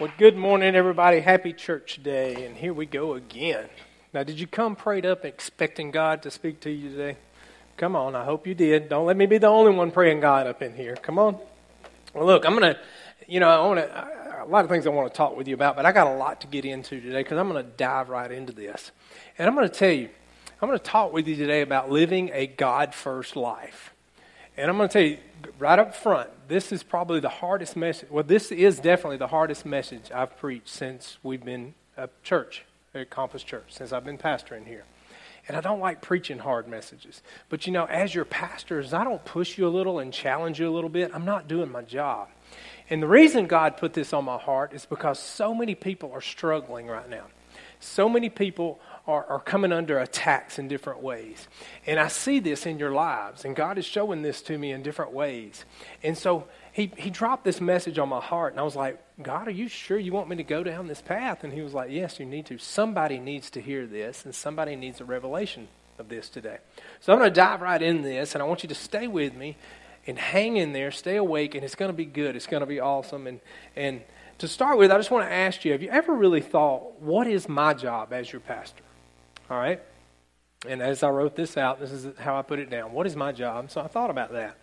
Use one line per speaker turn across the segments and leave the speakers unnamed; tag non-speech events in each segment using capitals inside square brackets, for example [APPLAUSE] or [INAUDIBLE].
Well, good morning, everybody. Happy Church Day. And here we go again. Now, did you come prayed up expecting God to speak to you today? Come on, I hope you did. Don't let me be the only one praying God up in here. Come on. Well, look, I'm going to, you know, I want to, a lot of things I want to talk with you about, but I got a lot to get into today because I'm going to dive right into this. And I'm going to tell you, I'm going to talk with you today about living a God first life. And I'm going to tell you right up front, this is probably the hardest message. Well, this is definitely the hardest message I've preached since we've been a church, a Compass Church, since I've been pastoring here. And I don't like preaching hard messages. But you know, as your pastors, I don't push you a little and challenge you a little bit. I'm not doing my job. And the reason God put this on my heart is because so many people are struggling right now. So many people are, are coming under attacks in different ways. And I see this in your lives, and God is showing this to me in different ways. And so he, he dropped this message on my heart, and I was like, God, are you sure you want me to go down this path? And he was like, Yes, you need to. Somebody needs to hear this, and somebody needs a revelation of this today. So I'm going to dive right in this, and I want you to stay with me and hang in there, stay awake, and it's going to be good. It's going to be awesome. And, and to start with, I just want to ask you have you ever really thought, what is my job as your pastor? All right? And as I wrote this out, this is how I put it down. What is my job? So I thought about that.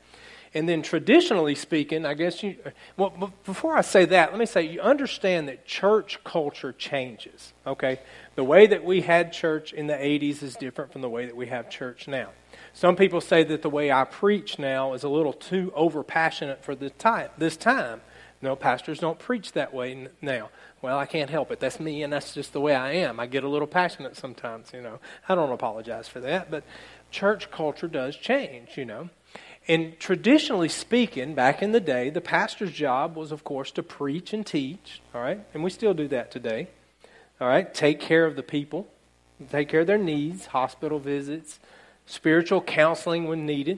And then traditionally speaking, I guess you, well, before I say that, let me say you understand that church culture changes, okay? The way that we had church in the 80s is different from the way that we have church now. Some people say that the way I preach now is a little too over passionate for the time, this time. No, pastors don't preach that way now. Well, I can't help it. That's me, and that's just the way I am. I get a little passionate sometimes, you know. I don't apologize for that, but church culture does change, you know. And traditionally speaking, back in the day, the pastor's job was, of course, to preach and teach, all right? And we still do that today, all right? Take care of the people, take care of their needs, hospital visits, spiritual counseling when needed,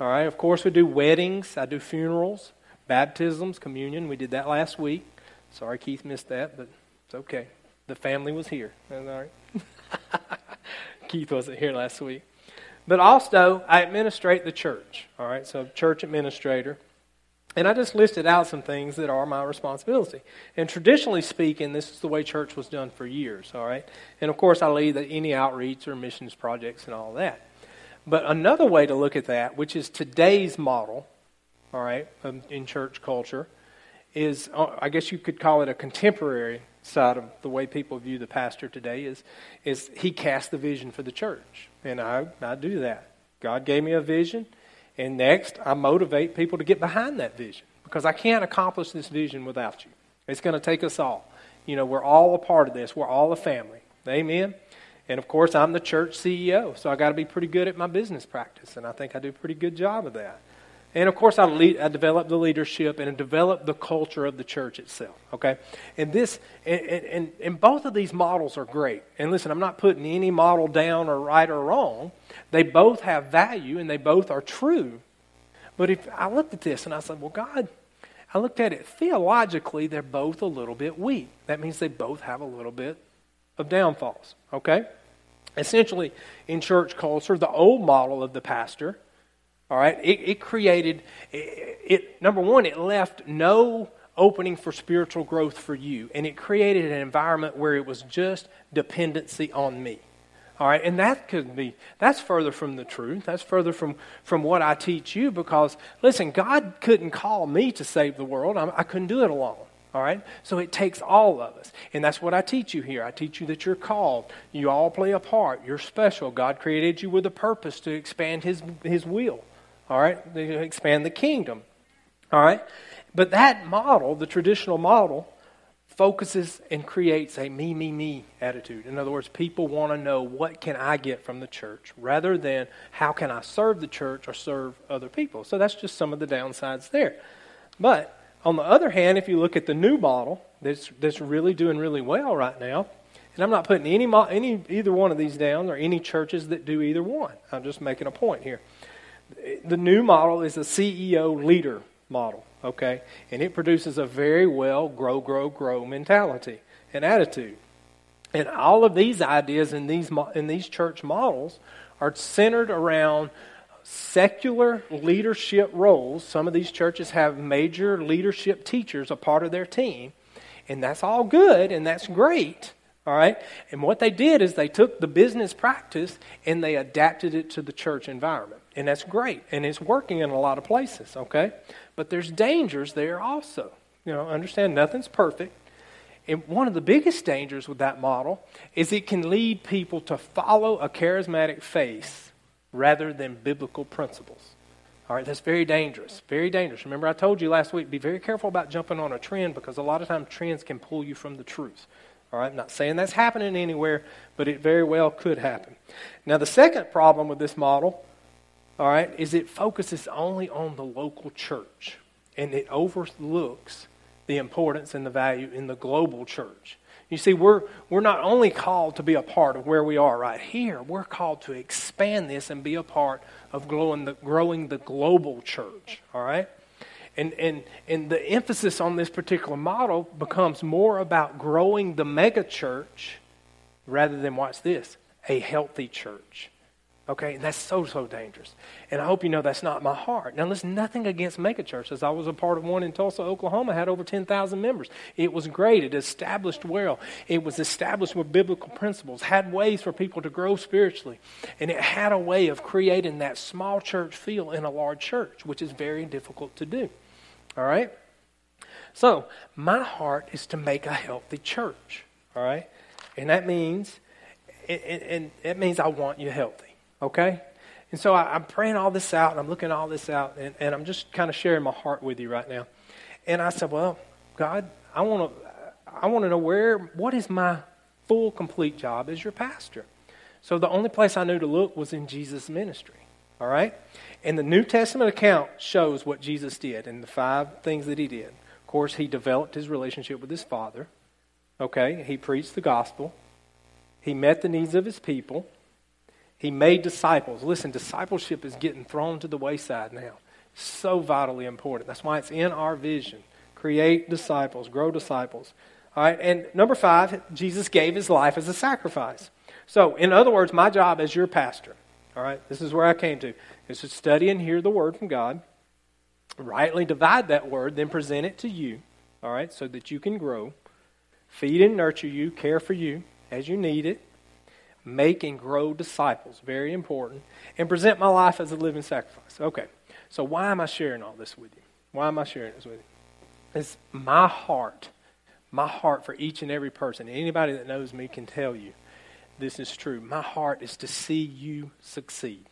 all right? Of course, we do weddings, I do funerals, baptisms, communion. We did that last week. Sorry, Keith missed that, but it's okay. The family was here. That's all right. [LAUGHS] Keith wasn't here last week. But also, I administrate the church. All right, so church administrator. And I just listed out some things that are my responsibility. And traditionally speaking, this is the way church was done for years, all right? And of course, I lead any outreach or missions projects and all that. But another way to look at that, which is today's model, all right, in church culture, is, uh, I guess you could call it a contemporary side of the way people view the pastor today, is, is he casts the vision for the church. And I, I do that. God gave me a vision. And next, I motivate people to get behind that vision because I can't accomplish this vision without you. It's going to take us all. You know, we're all a part of this, we're all a family. Amen? And of course, I'm the church CEO, so I got to be pretty good at my business practice, and I think I do a pretty good job of that. And of course, I, lead, I developed the leadership and I developed the culture of the church itself. Okay, and this and, and, and both of these models are great. And listen, I'm not putting any model down or right or wrong. They both have value and they both are true. But if I looked at this and I said, well, God, I looked at it theologically, they're both a little bit weak. That means they both have a little bit of downfalls. Okay, essentially in church culture, the old model of the pastor all right, it, it created, it, it, number one, it left no opening for spiritual growth for you, and it created an environment where it was just dependency on me. All right, and that could be, that's further from the truth. That's further from, from what I teach you because, listen, God couldn't call me to save the world. I, I couldn't do it alone. All right? So it takes all of us. And that's what I teach you here. I teach you that you're called. You all play a part. You're special. God created you with a purpose to expand His, his will all right, They expand the kingdom, all right. But that model, the traditional model, focuses and creates a me, me, me attitude. In other words, people want to know what can I get from the church rather than how can I serve the church or serve other people. So that's just some of the downsides there. But on the other hand, if you look at the new model that's, that's really doing really well right now, and I'm not putting any, any either one of these down or any churches that do either one. I'm just making a point here the new model is a CEO leader model, okay? And it produces a very well grow, grow, grow mentality and attitude. And all of these ideas in these, in these church models are centered around secular leadership roles. Some of these churches have major leadership teachers a part of their team. And that's all good and that's great. All right? And what they did is they took the business practice and they adapted it to the church environment. And that's great. And it's working in a lot of places, okay? But there's dangers there also. You know, understand nothing's perfect. And one of the biggest dangers with that model is it can lead people to follow a charismatic face rather than biblical principles. All right, that's very dangerous. Very dangerous. Remember, I told you last week, be very careful about jumping on a trend because a lot of times trends can pull you from the truth. All right, I'm not saying that's happening anywhere, but it very well could happen. Now, the second problem with this model, all right, is it focuses only on the local church and it overlooks the importance and the value in the global church. You see, we're, we're not only called to be a part of where we are right here, we're called to expand this and be a part of growing the, growing the global church, all right? And, and, and the emphasis on this particular model becomes more about growing the mega church rather than, watch this, a healthy church. Okay, and that's so, so dangerous. And I hope you know that's not my heart. Now, listen, nothing against megachurches. I was a part of one in Tulsa, Oklahoma, had over 10,000 members. It was great. It established well. It was established with biblical principles, had ways for people to grow spiritually. And it had a way of creating that small church feel in a large church, which is very difficult to do. All right? So, my heart is to make a healthy church. All right? And that means, and, and it means I want you healthy. Okay? And so I, am praying all this out, and I'm looking all this out, and, and I'm just kind of sharing my heart with you right now. And I said, Well, God, I want to I want to know where what is my full complete job as your pastor. So the only place I knew to look was in Jesus' ministry. All right? And the New Testament account shows what Jesus did and the five things that he did. Of course, he developed his relationship with his Father. Okay? He preached the gospel. He met the needs of his people. He made disciples. Listen, discipleship is getting thrown to the wayside now. So vitally important. That's why it's in our vision. Create disciples, grow disciples. All right, and number five, Jesus gave his life as a sacrifice. So, in other words, my job as your pastor, all right, this is where I came to, is to study and hear the word from God, rightly divide that word, then present it to you, all right, so that you can grow, feed and nurture you, care for you as you need it, make and grow disciples, very important, and present my life as a living sacrifice. Okay, so why am I sharing all this with you? Why am I sharing this with you? It's my heart, my heart for each and every person. Anybody that knows me can tell you this is true. My heart is to see you succeed.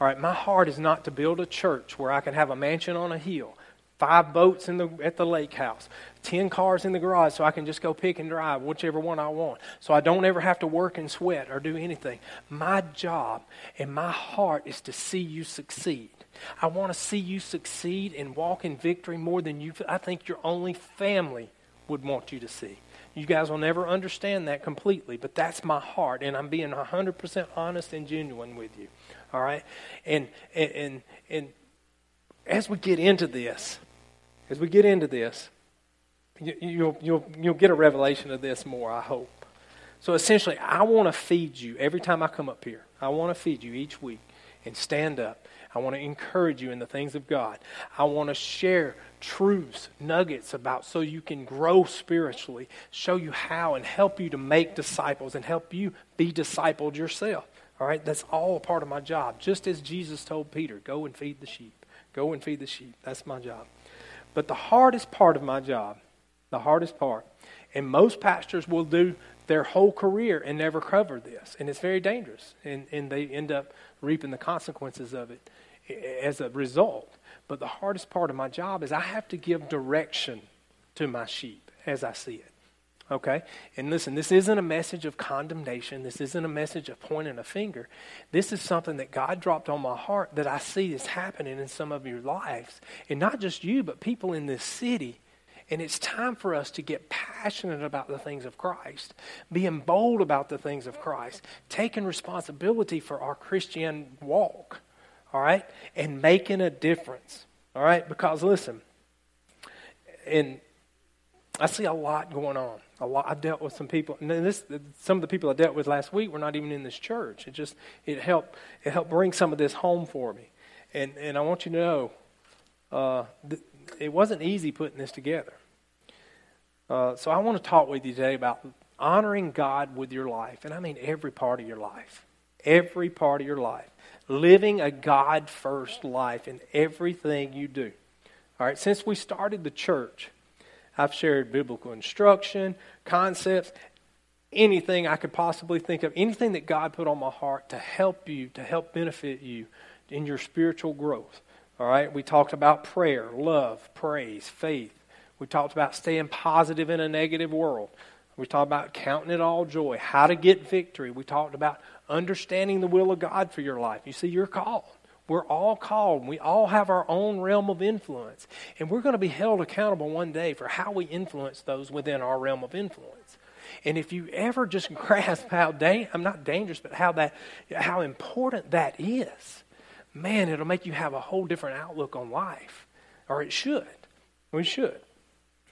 All right, my heart is not to build a church where I can have a mansion on a hill, five boats in the, at the lake house, 10 cars in the garage so I can just go pick and drive whichever one I want. So I don't ever have to work and sweat or do anything. My job and my heart is to see you succeed. I want to see you succeed and walk in victory more than you I think your only family would want you to see. You guys will never understand that completely, but that's my heart, and I'm being 100% honest and genuine with you. All right? And, and, and, and as we get into this, as we get into this, you, you'll, you'll, you'll get a revelation of this more, I hope. So essentially, I want to feed you every time I come up here. I want to feed you each week and stand up. I want to encourage you in the things of God. I want to share truths, nuggets about so you can grow spiritually, show you how, and help you to make disciples and help you be discipled yourself. All right, that's all part of my job. Just as Jesus told Peter, go and feed the sheep. Go and feed the sheep. That's my job. But the hardest part of my job, the hardest part, and most pastors will do their whole career and never cover this. And it's very dangerous. And, and they end up reaping the consequences of it as a result. But the hardest part of my job is I have to give direction to my sheep as I see it. Okay? And listen, this isn't a message of condemnation. This isn't a message of pointing a finger. This is something that God dropped on my heart that I see is happening in some of your lives. And not just you, but people in this city. And it's time for us to get passionate about the things of Christ, being bold about the things of Christ, taking responsibility for our Christian walk all right, and making a difference, all right? Because listen, and I see a lot going on. A lot. I dealt with some people, and this, some of the people I dealt with last week were not even in this church. It just it helped it helped bring some of this home for me, and and I want you to know, uh, th- it wasn't easy putting this together. Uh, so I want to talk with you today about honoring God with your life. And I mean every part of your life. Every part of your life. Living a God first life in everything you do. All right, since we started the church, I've shared biblical instruction, concepts, anything I could possibly think of, anything that God put on my heart to help you, to help benefit you in your spiritual growth. All right, we talked about prayer, love, praise, faith. We talked about staying positive in a negative world. We talked about counting it all joy, how to get victory. We talked about understanding the will of God for your life. You see, you're called. We're all called. We all have our own realm of influence. And we're going to be held accountable one day for how we influence those within our realm of influence. And if you ever just [LAUGHS] grasp how da- I'm not dangerous, but how that how important that is, man, it'll make you have a whole different outlook on life. Or it should. We should.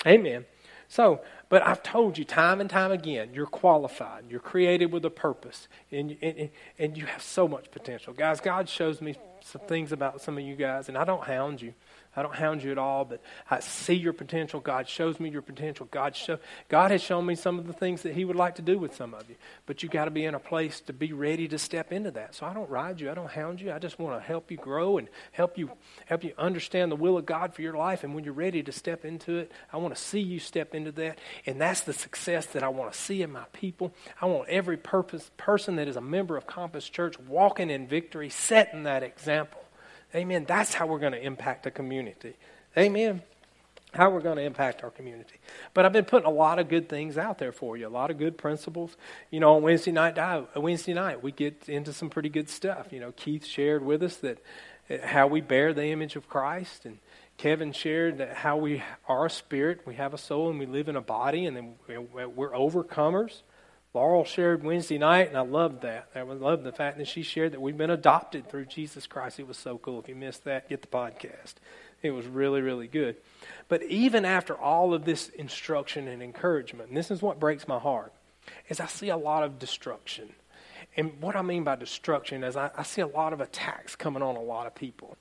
Amen. So, but I've told you time and time again, you're qualified. You're created with a purpose. And, and, and you have so much potential. Guys, God shows me some things about some of you guys, and I don't hound you. I don't hound you at all, but I see your potential. God shows me your potential. God show, God has shown me some of the things that He would like to do with some of you. But you got to be in a place to be ready to step into that. So I don't ride you. I don't hound you. I just want to help you grow and help you help you understand the will of God for your life. And when you're ready to step into it, I want to see you step into that. And that's the success that I want to see in my people. I want every purpose person that is a member of Compass Church walking in victory, setting that example. Amen. That's how we're going to impact a community. Amen. How we're going to impact our community. But I've been putting a lot of good things out there for you, a lot of good principles. You know, on Wednesday night, uh, Wednesday night, we get into some pretty good stuff. You know, Keith shared with us that uh, how we bear the image of Christ, and Kevin shared that how we are a spirit, we have a soul, and we live in a body, and then we're overcomers. Laurel shared Wednesday night, and I loved that. I loved the fact that she shared that we've been adopted through Jesus Christ. It was so cool. If you missed that, get the podcast. It was really, really good. But even after all of this instruction and encouragement, and this is what breaks my heart, is I see a lot of destruction. And what I mean by destruction is I, I see a lot of attacks coming on a lot of people.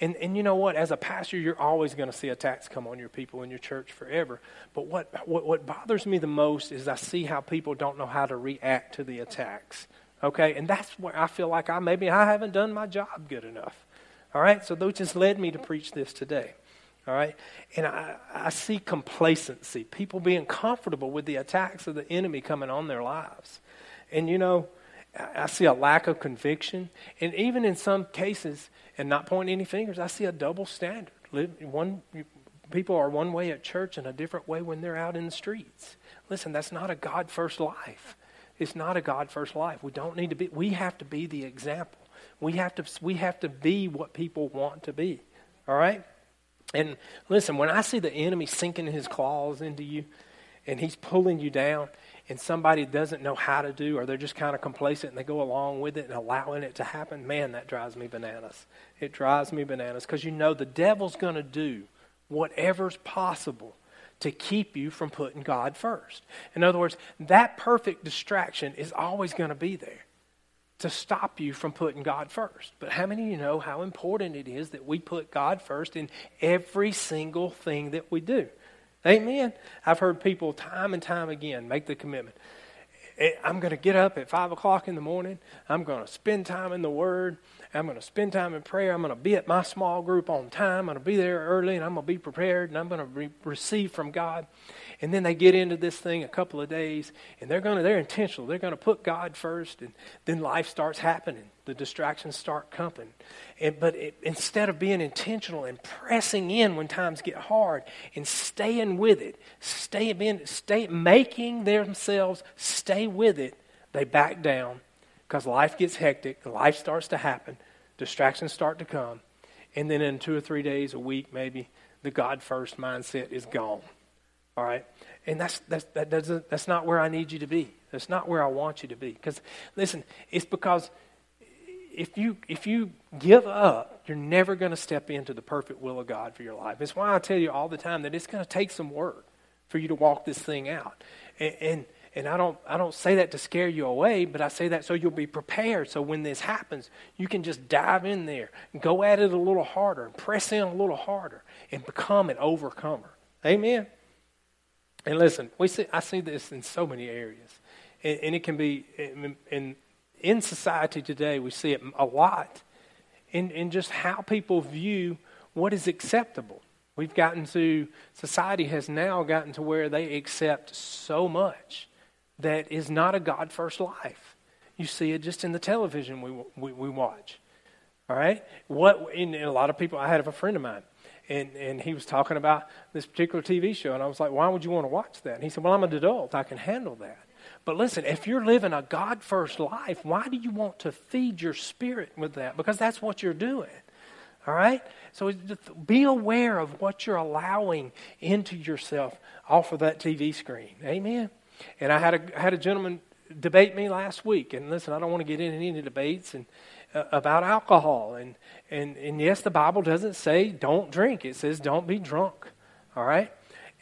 And, and you know what? As a pastor, you're always going to see attacks come on your people in your church forever. But what, what, what bothers me the most is I see how people don't know how to react to the attacks. Okay? And that's where I feel like I maybe I haven't done my job good enough. All right? So those just led me to preach this today. All right? And I, I see complacency, people being comfortable with the attacks of the enemy coming on their lives. And you know, I see a lack of conviction. And even in some cases, and not pointing any fingers, I see a double standard. One, people are one way at church and a different way when they're out in the streets. Listen, that's not a God first life. It's not a God first life. We don't need to be, we have to be the example. We have to, we have to be what people want to be. All right? And listen, when I see the enemy sinking his claws into you and he's pulling you down, and somebody doesn't know how to do, or they're just kind of complacent and they go along with it and allowing it to happen, man, that drives me bananas. It drives me bananas because you know the devil's going to do whatever's possible to keep you from putting God first. In other words, that perfect distraction is always going to be there to stop you from putting God first. But how many of you know how important it is that we put God first in every single thing that we do? Amen. I've heard people time and time again make the commitment. Eh, I'm going to get up at 5 o'clock in the morning. I'm going to spend time in the Word. I'm going to spend time in prayer. I'm going to be at my small group on time. I'm going to be there early and I'm going to be prepared and I'm going to re- receive from God. And then they get into this thing a couple of days and they're going to, they're intentional. They're going to put God first and then life starts happening. The distractions start coming. And, but it, instead of being intentional and pressing in when times get hard and staying with it, stay, being, stay making themselves stay with it, they back down because life gets hectic, life starts to happen, distractions start to come, and then in two or three days, a week maybe, the God first mindset is gone. All right? And that's, that's, that doesn't, that's not where I need you to be. That's not where I want you to be. Because, listen, it's because if you, if you give up, you're never going to step into the perfect will of God for your life. It's why I tell you all the time that it's going to take some work for you to walk this thing out. And, and, and I, don't, I don't say that to scare you away, but I say that so you'll be prepared. So when this happens, you can just dive in there, and go at it a little harder, and press in a little harder, and become an overcomer. Amen. And listen, we see, I see this in so many areas. And, and it can be, in, in, in society today, we see it a lot in, in just how people view what is acceptable. We've gotten to, society has now gotten to where they accept so much that is not a God first life. You see it just in the television we, we, we watch. All right? What, in, in a lot of people, I had a friend of mine, and, and he was talking about this particular TV show, and I was like, why would you want to watch that? And he said, well, I'm an adult. I can handle that. But listen, if you're living a God first life, why do you want to feed your spirit with that? Because that's what you're doing. All right? So be aware of what you're allowing into yourself off of that TV screen. Amen. And I had a had a gentleman debate me last week, and listen, I don't want to get into any debates and about alcohol, and and and yes, the Bible doesn't say don't drink; it says don't be drunk. All right.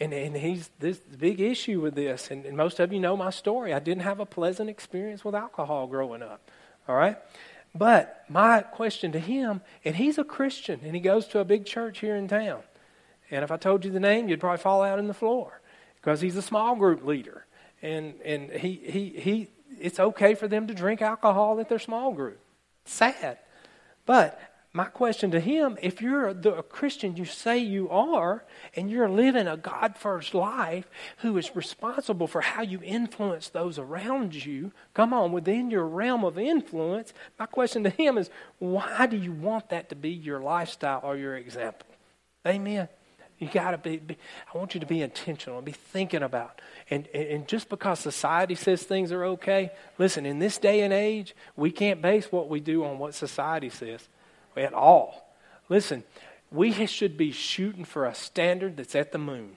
And, and he's this big issue with this, and, and most of you know my story. I didn't have a pleasant experience with alcohol growing up. All right? But my question to him, and he's a Christian, and he goes to a big church here in town. And if I told you the name, you'd probably fall out on the floor because he's a small group leader. And, and he, he, he, it's okay for them to drink alcohol at their small group. Sad. But my question to him if you're the, a Christian you say you are, and you're living a God first life who is responsible for how you influence those around you, come on, within your realm of influence, my question to him is why do you want that to be your lifestyle or your example? Amen. You got to be, be, I want you to be intentional and be thinking about. And, and just because society says things are okay, listen, in this day and age, we can't base what we do on what society says at all. Listen, we should be shooting for a standard that's at the moon.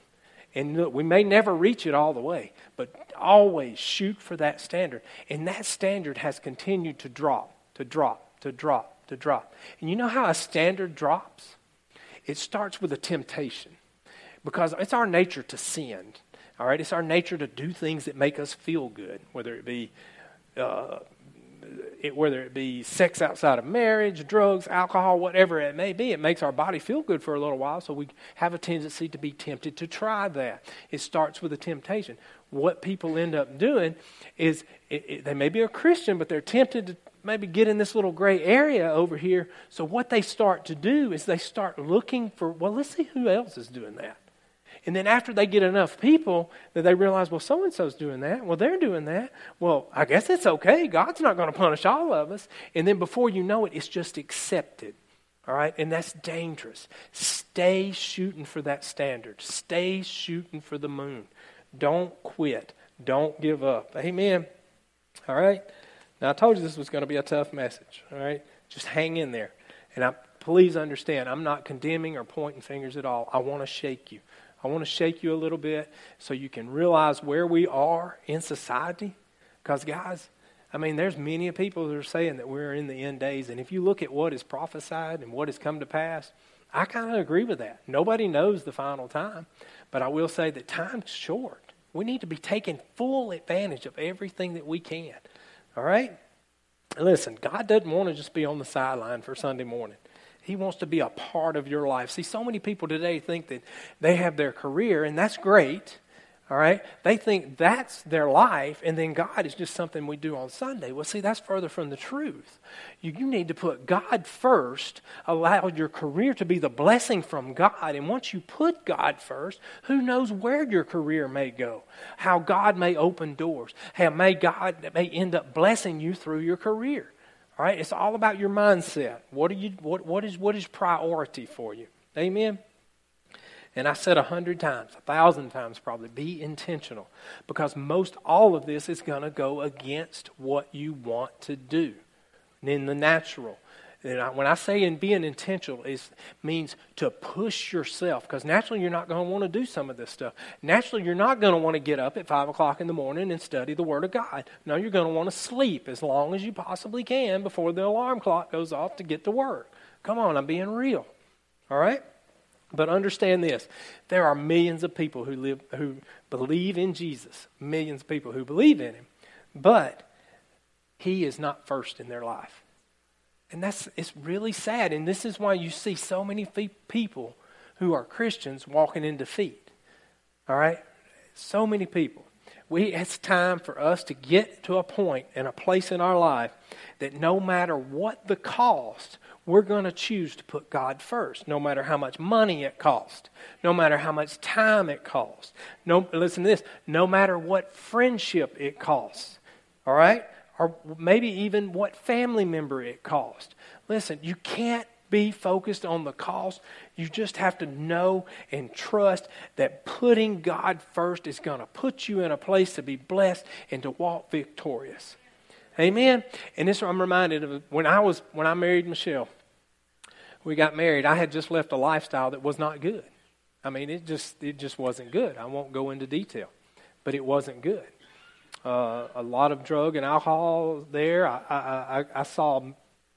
And look, we may never reach it all the way, but always shoot for that standard. And that standard has continued to drop, to drop, to drop, to drop. And you know how a standard drops? It starts with a temptation because it's our nature to sin. All right, it's our nature to do things that make us feel good, whether it be uh, it, whether it be sex outside of marriage, drugs, alcohol, whatever it may be, it makes our body feel good for a little while, so we have a tendency to be tempted to try that. It starts with a temptation. What people end up doing is it, it, they may be a Christian, but they're tempted to maybe get in this little gray area over here. So what they start to do is they start looking for, well, let's see who else is doing that. And then after they get enough people that they realize, well, so and so's doing that. Well, they're doing that. Well, I guess it's okay. God's not going to punish all of us. And then before you know it, it's just accepted. All right? And that's dangerous. Stay shooting for that standard. Stay shooting for the moon. Don't quit. Don't give up. Amen. All right? Now, I told you this was going to be a tough message. All right? Just hang in there. And I, please understand, I'm not condemning or pointing fingers at all. I want to shake you. I want to shake you a little bit so you can realize where we are in society. Because, guys, I mean, there's many people that are saying that we're in the end days. And if you look at what is prophesied and what has come to pass, I kind of agree with that. Nobody knows the final time. But I will say that time's short. We need to be taking full advantage of everything that we can. All right? Listen, God doesn't want to just be on the sideline for Sunday morning. He wants to be a part of your life. See, so many people today think that they have their career, and that's great. All right? They think that's their life, and then God is just something we do on Sunday. Well, see, that's further from the truth. You, you need to put God first, allow your career to be the blessing from God. And once you put God first, who knows where your career may go, how God may open doors, how may God may end up blessing you through your career. All right, it's all about your mindset. What are you? What what is what is priority for you? Amen. And I said a hundred times, a thousand times probably, be intentional, because most all of this is going to go against what you want to do, in the natural. And I, when I say in being intentional, it means to push yourself because naturally you're not going to want to do some of this stuff. Naturally, you're not going to want to get up at 5 o'clock in the morning and study the Word of God. No, you're going to want to sleep as long as you possibly can before the alarm clock goes off to get to work. Come on, I'm being real. All right? But understand this there are millions of people who, live, who believe in Jesus, millions of people who believe in Him, but He is not first in their life. And that's it's really sad. And this is why you see so many fe- people who are Christians walking in defeat. All right? So many people. We, it's time for us to get to a point and a place in our life that no matter what the cost, we're going to choose to put God first, no matter how much money it costs, no matter how much time it costs. No, listen to this, no matter what friendship it costs, all right? Or maybe even what family member it costs. Listen, you can't be focused on the cost. You just have to know and trust that putting God first is going to put you in a place to be blessed and to walk victorious. Amen. And this I'm reminded of when I was when I married Michelle we got married, I had just left a lifestyle that was not good. I mean, it just it just wasn't good. I won't go into detail, but it wasn't good. Uh, a lot of drug and alcohol there. I, I, I, I saw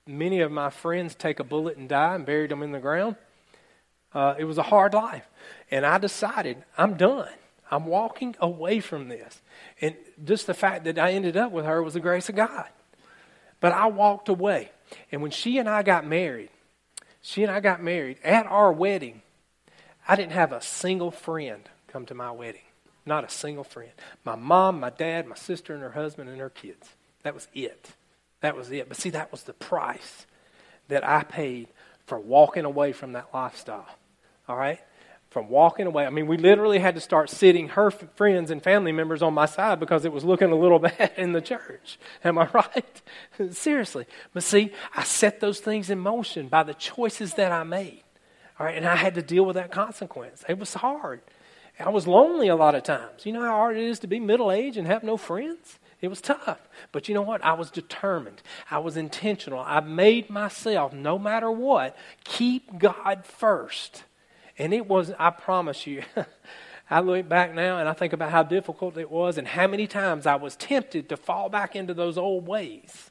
many of my friends take a bullet and die and buried them in the ground. Uh, it was a hard life, and I decided I'm done. I'm walking away from this, and just the fact that I ended up with her was the grace of God. But I walked away, and when she and I got married, she and I got married. At our wedding, I didn't have a single friend come to my wedding. Not a single friend. My mom, my dad, my sister, and her husband, and her kids. That was it. That was it. But see, that was the price that I paid for walking away from that lifestyle. All right? From walking away. I mean, we literally had to start sitting her friends and family members on my side because it was looking a little [LAUGHS] bad in the church. Am I right? [LAUGHS] Seriously. But see, I set those things in motion by the choices that I made. All right, and I had to deal with that consequence. It was hard. I was lonely a lot of times. You know how hard it is to be middle aged and have no friends? It was tough. But you know what? I was determined. I was intentional. I made myself, no matter what, keep God first. And it was, I promise you, [LAUGHS] I look back now and I think about how difficult it was and how many times I was tempted to fall back into those old ways.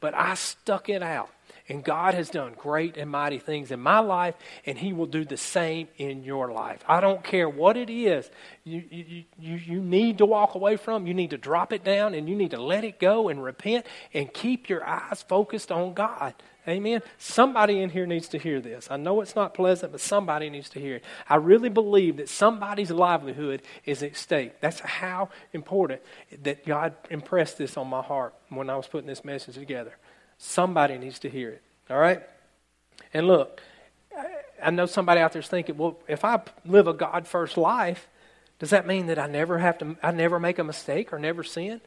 But I stuck it out. And God has done great and mighty things in my life, and He will do the same in your life. I don't care what it is you, you, you, need to walk away from, you need to drop it down, and you need to let it go and repent and keep your eyes focused on God. Amen. Somebody in here needs to hear this. I know it's not pleasant, but somebody needs to hear it. I really believe that somebody's livelihood is at stake. That's how important that God impressed this on my heart when I was putting this message together. Somebody needs to hear it. All right? And look, I know somebody out there is thinking, well, if I live a God first life, does that mean that I never have to I never make a mistake or never sin?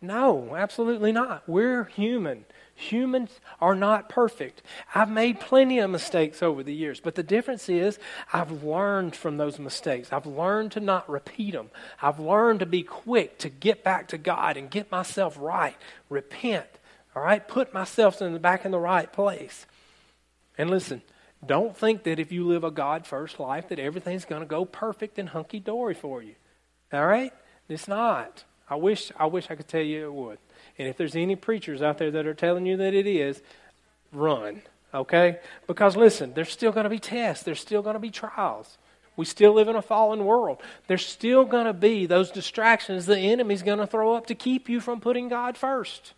No, absolutely not. We're human. Humans are not perfect. I've made plenty of mistakes over the years, but the difference is I've learned from those mistakes. I've learned to not repeat them. I've learned to be quick to get back to God and get myself right, repent, all right? Put myself in the back in the right place. And listen, don't think that if you live a God first life that everything's going to go perfect and hunky dory for you. All right? It's not. I wish I wish I could tell you it would. And if there's any preachers out there that are telling you that it is, run. Okay? Because listen, there's still going to be tests, there's still going to be trials. We still live in a fallen world. There's still going to be those distractions the enemy's going to throw up to keep you from putting God first.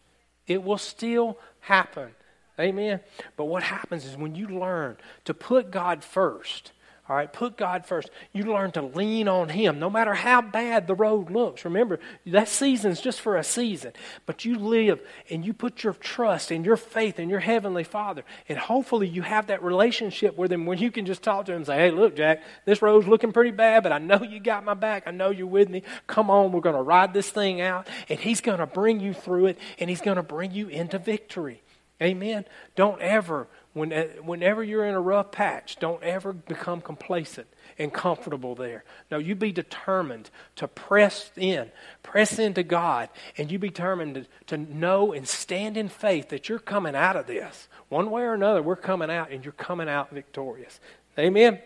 It will still happen. Amen. But what happens is when you learn to put God first, all right, put God first. You learn to lean on Him no matter how bad the road looks. Remember, that season's just for a season. But you live and you put your trust and your faith in your Heavenly Father. And hopefully you have that relationship with Him where you can just talk to Him and say, hey, look, Jack, this road's looking pretty bad, but I know you got my back. I know you're with me. Come on, we're going to ride this thing out. And He's going to bring you through it and He's going to bring you into victory. Amen. Don't ever when, whenever you're in a rough patch, don't ever become complacent and comfortable there. No, you be determined to press in, press into God, and you be determined to, to know and stand in faith that you're coming out of this. One way or another, we're coming out, and you're coming out victorious. Amen?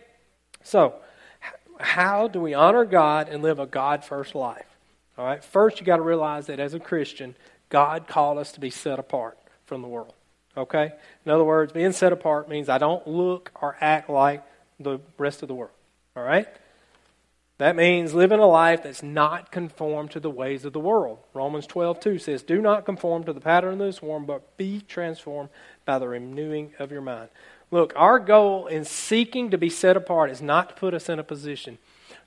So, how do we honor God and live a God first life? All right, first, you got to realize that as a Christian, God called us to be set apart from the world. Okay? In other words, being set apart means I don't look or act like the rest of the world. All right? That means living a life that's not conformed to the ways of the world. Romans 12, 2 says, Do not conform to the pattern of this world, but be transformed by the renewing of your mind. Look, our goal in seeking to be set apart is not to put us in a position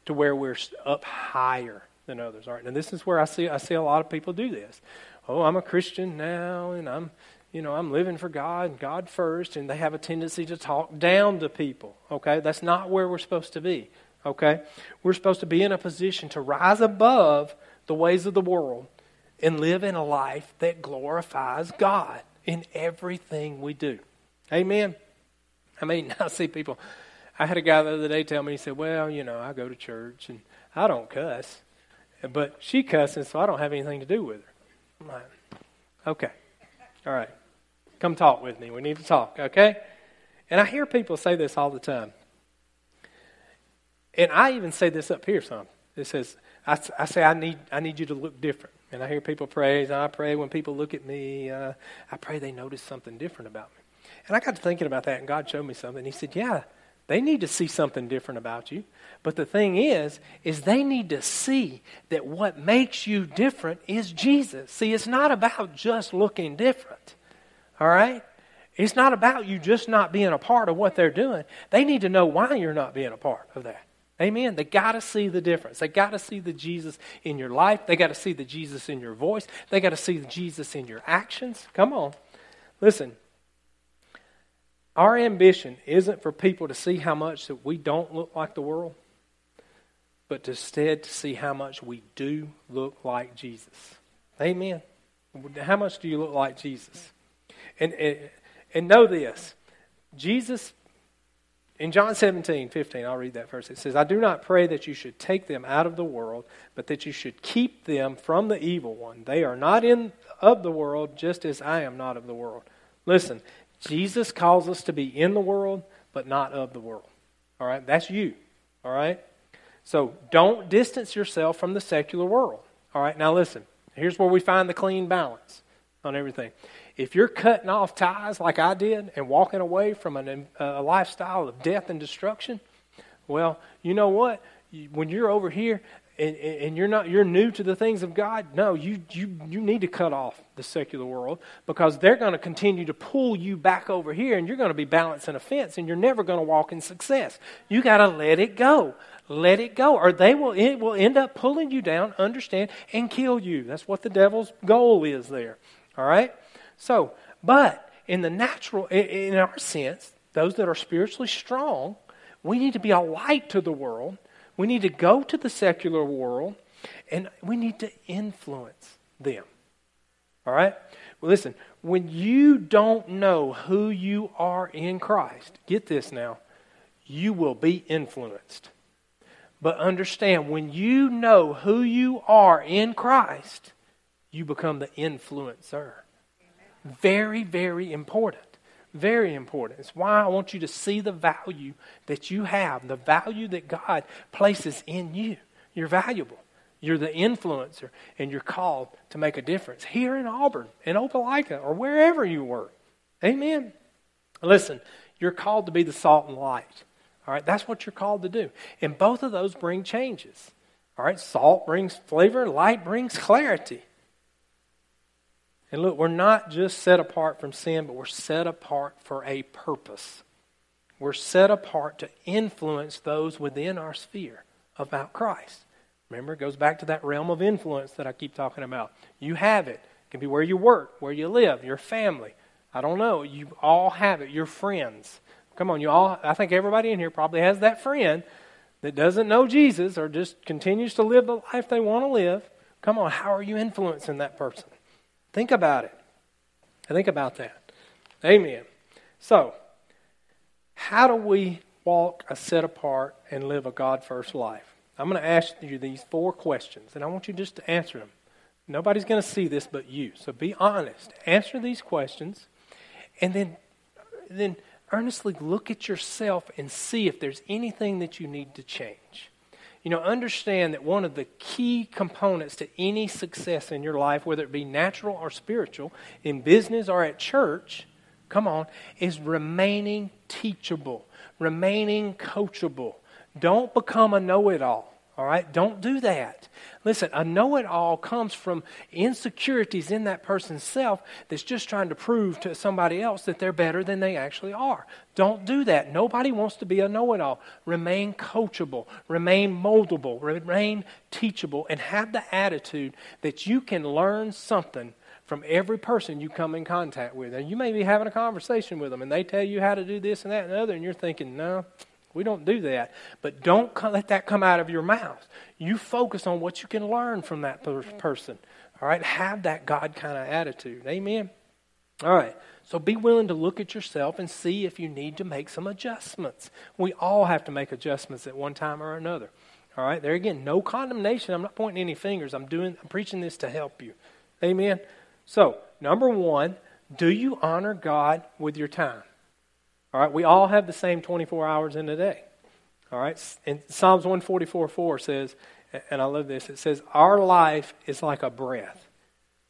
to where we're up higher than others. All right. And this is where I see I see a lot of people do this. Oh, I'm a Christian now, and I'm you know I'm living for God, and God first, and they have a tendency to talk down to people. Okay, that's not where we're supposed to be. Okay, we're supposed to be in a position to rise above the ways of the world and live in a life that glorifies God in everything we do. Amen. I mean, [LAUGHS] I see people. I had a guy the other day tell me, he said, Well, you know, I go to church and I don't cuss, but she cusses, so I don't have anything to do with her. I'm like, Okay, all right, come talk with me. We need to talk, okay? And I hear people say this all the time. And I even say this up here some. It says, I, I say, I need, I need you to look different. And I hear people praise, and I pray when people look at me, uh, I pray they notice something different about me. And I got to thinking about that, and God showed me something. He said, Yeah, they need to see something different about you. But the thing is, is they need to see that what makes you different is Jesus. See, it's not about just looking different. All right? It's not about you just not being a part of what they're doing. They need to know why you're not being a part of that. Amen. They got to see the difference. They got to see the Jesus in your life. They got to see the Jesus in your voice. They got to see the Jesus in your actions. Come on. Listen, our ambition isn't for people to see how much that we don't look like the world, but instead to see how much we do look like Jesus. Amen. How much do you look like Jesus? And, and, know this Jesus, in John 17, 15, I'll read that verse. It says, I do not pray that you should take them out of the world, but that you should keep them from the evil one. They are not in of the world, just as I am not of the world. Listen, Jesus calls us to be in the world, but not of the world. All right? That's you. All right? So don't distance yourself from the secular world. All right? Now listen. Here's where we find the clean balance on everything. If you're cutting off ties like I did and walking away from an, uh, a lifestyle of death and destruction, well, you know what? When you're over here, and, and you're not you're new to the things of God, no, you you you need to cut off the secular world because they're going to continue to pull you back over here, and you're going to be balancing a fence, and you're never going to walk in success. You got to let it go, let it go, or they will it will end up pulling you down, understand, and kill you. That's what the devil's goal is there. All right. So, but in the natural, in our sense, those that are spiritually strong, we need to be a light to the world we need to go to the secular world and we need to influence them. All right? Well, listen, when you don't know who you are in Christ, get this now, you will be influenced. But understand, when you know who you are in Christ, you become the influencer. Very, very important. Very important. It's why I want you to see the value that you have, the value that God places in you. You're valuable. You're the influencer, and you're called to make a difference here in Auburn, in Opelika, or wherever you work. Amen. Listen, you're called to be the salt and light. All right, that's what you're called to do. And both of those bring changes. All right, salt brings flavor, light brings clarity. And look, we're not just set apart from sin, but we're set apart for a purpose. We're set apart to influence those within our sphere about Christ. Remember, it goes back to that realm of influence that I keep talking about. You have it. It can be where you work, where you live, your family. I don't know. You all have it. Your friends. Come on, you all. I think everybody in here probably has that friend that doesn't know Jesus or just continues to live the life they want to live. Come on, how are you influencing that person? Think about it. Think about that. Amen. So, how do we walk a set apart and live a God first life? I'm going to ask you these four questions, and I want you just to answer them. Nobody's going to see this but you. So be honest. Answer these questions, and then, then earnestly look at yourself and see if there's anything that you need to change. You know, understand that one of the key components to any success in your life, whether it be natural or spiritual, in business or at church, come on, is remaining teachable, remaining coachable. Don't become a know it all, All right? Don't do that. Listen, a know it all comes from insecurities in that person's self that's just trying to prove to somebody else that they're better than they actually are. Don't do that. Nobody wants to be a know it all. Remain coachable, remain moldable, remain teachable, and have the attitude that you can learn something from every person you come in contact with. And you may be having a conversation with them and they tell you how to do this and that and the other, and you're thinking, no, we don't do that. But don't let that come out of your mouth. You focus on what you can learn from that person. All right? Have that God kind of attitude. Amen? All right. So be willing to look at yourself and see if you need to make some adjustments. We all have to make adjustments at one time or another. All right? There again, no condemnation. I'm not pointing any fingers. I'm doing I'm preaching this to help you. Amen. So, number 1, do you honor God with your time? All right, we all have the same 24 hours in a day. All right, and Psalms 144 4 says, and I love this, it says, Our life is like a breath,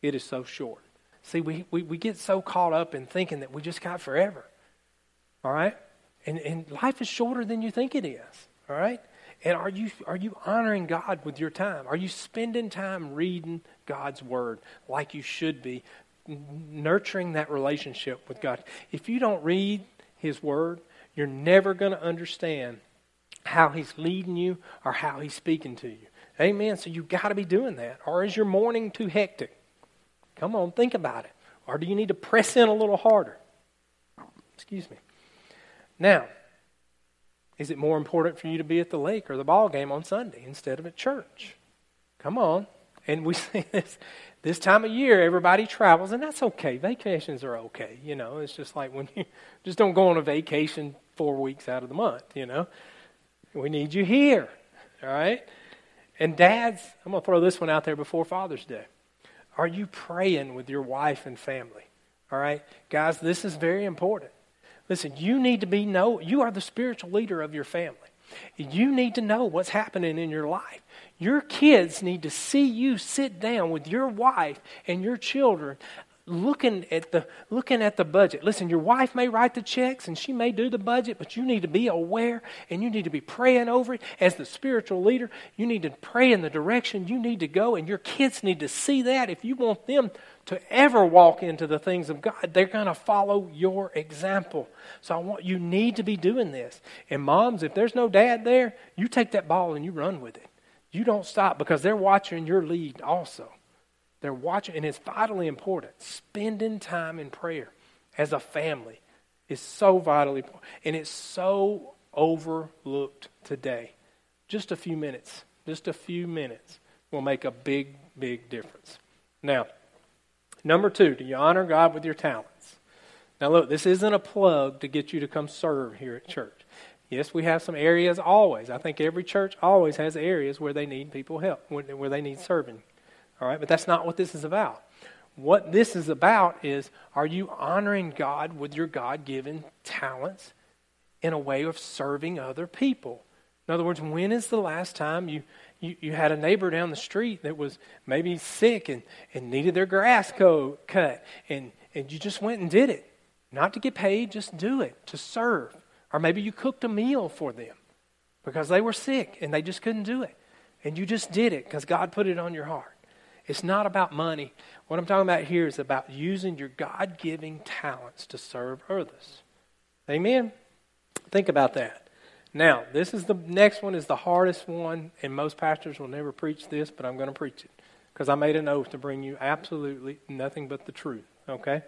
it is so short. See, we, we, we get so caught up in thinking that we just got forever. All right? And, and life is shorter than you think it is. All right? And are you, are you honoring God with your time? Are you spending time reading God's Word like you should be, nurturing that relationship with God? If you don't read his Word, you're never going to understand how He's leading you or how He's speaking to you. Amen. So you've got to be doing that. Or is your morning too hectic? Come on, think about it. Or do you need to press in a little harder? Excuse me. Now, is it more important for you to be at the lake or the ball game on Sunday instead of at church? Come on. And we [LAUGHS] say this this time of year, everybody travels, and that's okay. Vacations are okay. You know, it's just like when you [LAUGHS] just don't go on a vacation four weeks out of the month, you know. We need you here, all right? And dads, I'm going to throw this one out there before Father's Day. Are you praying with your wife and family? All right? Guys, this is very important. Listen, you need to be know you are the spiritual leader of your family. You need to know what's happening in your life. Your kids need to see you sit down with your wife and your children looking at the looking at the budget. Listen, your wife may write the checks and she may do the budget, but you need to be aware and you need to be praying over it as the spiritual leader. You need to pray in the direction you need to go and your kids need to see that if you want them to ever walk into the things of God, they're going to follow your example. So I want you need to be doing this. And moms, if there's no dad there, you take that ball and you run with it. You don't stop because they're watching your lead also. They're watching, and it's vitally important. Spending time in prayer as a family is so vitally important, and it's so overlooked today. Just a few minutes, just a few minutes will make a big, big difference. Now, number two, do you honor God with your talents? Now, look, this isn't a plug to get you to come serve here at church. Yes, we have some areas always. I think every church always has areas where they need people help, where they need serving. All right, but that's not what this is about. What this is about is are you honoring God with your God given talents in a way of serving other people? In other words, when is the last time you, you, you had a neighbor down the street that was maybe sick and, and needed their grass cut and, and you just went and did it? Not to get paid, just do it, to serve. Or maybe you cooked a meal for them because they were sick and they just couldn't do it. And you just did it because God put it on your heart. It's not about money. What I'm talking about here is about using your God giving talents to serve others. Amen? Think about that. Now, this is the next one is the hardest one, and most pastors will never preach this, but I'm going to preach it because I made an oath to bring you absolutely nothing but the truth. Okay?